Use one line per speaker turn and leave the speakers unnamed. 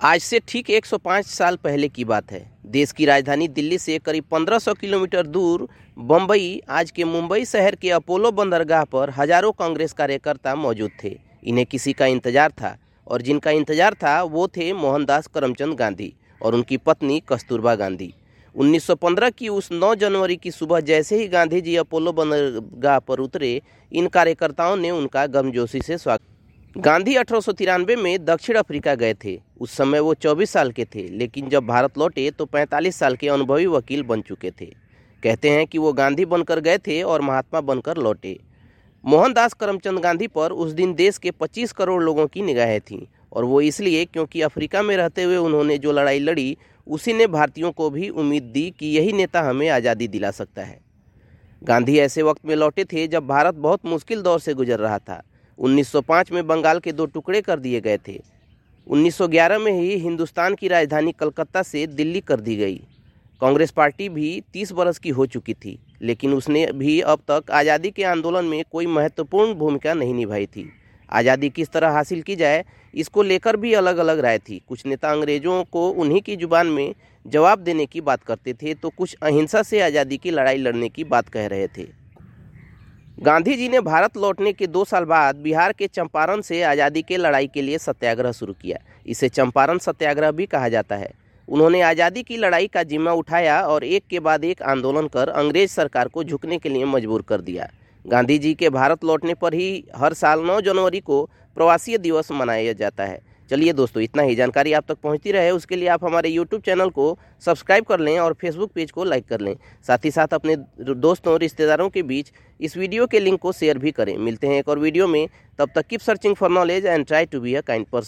आज से ठीक 105 साल पहले की बात है। देश की राजधानी दिल्ली से करीब 1500 किलोमीटर दूर बम्बई आज के मुंबई शहर के अपोलो बंदरगाह पर हज़ारों कांग्रेस कार्यकर्ता मौजूद थे। इन्हें किसी का इंतज़ार था और जिनका इंतज़ार था, वो थे मोहनदास करमचंद गांधी और उनकी पत्नी कस्तूरबा गांधी। 1915 की उस 9 जनवरी की सुबह जैसे ही गांधी जी अपोलो बंदरगाह पर उतरे, इन कार्यकर्ताओं ने उनका गर्मजोशी से स्वागत गांधी अठारह सौ तिरानवे में दक्षिण अफ्रीका गए थे। उस समय वो 24 साल के थे, लेकिन जब भारत लौटे तो 45 साल के अनुभवी वकील बन चुके थे। कहते हैं कि वो गांधी बनकर गए थे और महात्मा बनकर लौटे। मोहनदास करमचंद गांधी पर उस दिन देश के 25 करोड़ लोगों की निगाहें थीं, और वो इसलिए क्योंकि अफ्रीका में रहते हुए उन्होंने जो लड़ाई लड़ी, उसी ने भारतीयों को भी उम्मीद दी कि यही नेता हमें आज़ादी दिला सकता है। गांधी ऐसे वक्त में लौटे थे जब भारत बहुत मुश्किल दौर से गुजर रहा था। 1905 में बंगाल के दो टुकड़े कर दिए गए थे। 1911 में ही हिंदुस्तान की राजधानी कलकत्ता से दिल्ली कर दी गई। कांग्रेस पार्टी भी 30 बरस की हो चुकी थी, लेकिन उसने भी अब तक आज़ादी के आंदोलन में कोई महत्वपूर्ण भूमिका नहीं निभाई थी। आज़ादी किस तरह हासिल की जाए, इसको लेकर भी अलग अलग राय थी। कुछ नेता अंग्रेज़ों को उन्हीं की ज़ुबान में जवाब देने की बात करते थे तो कुछ अहिंसा से आज़ादी की लड़ाई लड़ने की बात कह रहे थे। गांधी जी ने भारत लौटने के दो साल बाद बिहार के चंपारण से आज़ादी के लड़ाई के लिए सत्याग्रह शुरू किया। इसे चंपारण सत्याग्रह भी कहा जाता है। उन्होंने आज़ादी की लड़ाई का जिम्मा उठाया और एक के बाद एक आंदोलन कर अंग्रेज़ सरकार को झुकने के लिए मजबूर कर दिया। गांधी जी के भारत लौटने पर ही हर साल 9 जनवरी को प्रवासी दिवस मनाया जाता है। चलिए दोस्तों, इतना ही जानकारी आप तक पहुँचती रहे, उसके लिए आप हमारे यूट्यूब चैनल को सब्सक्राइब कर लें और फेसबुक पेज को लाइक कर लें। साथ ही साथ अपने दोस्तों रिश्तेदारों के बीच इस वीडियो के लिंक को शेयर भी करें। मिलते हैं एक और वीडियो में। तब तक keep searching for knowledge and try to be a kind person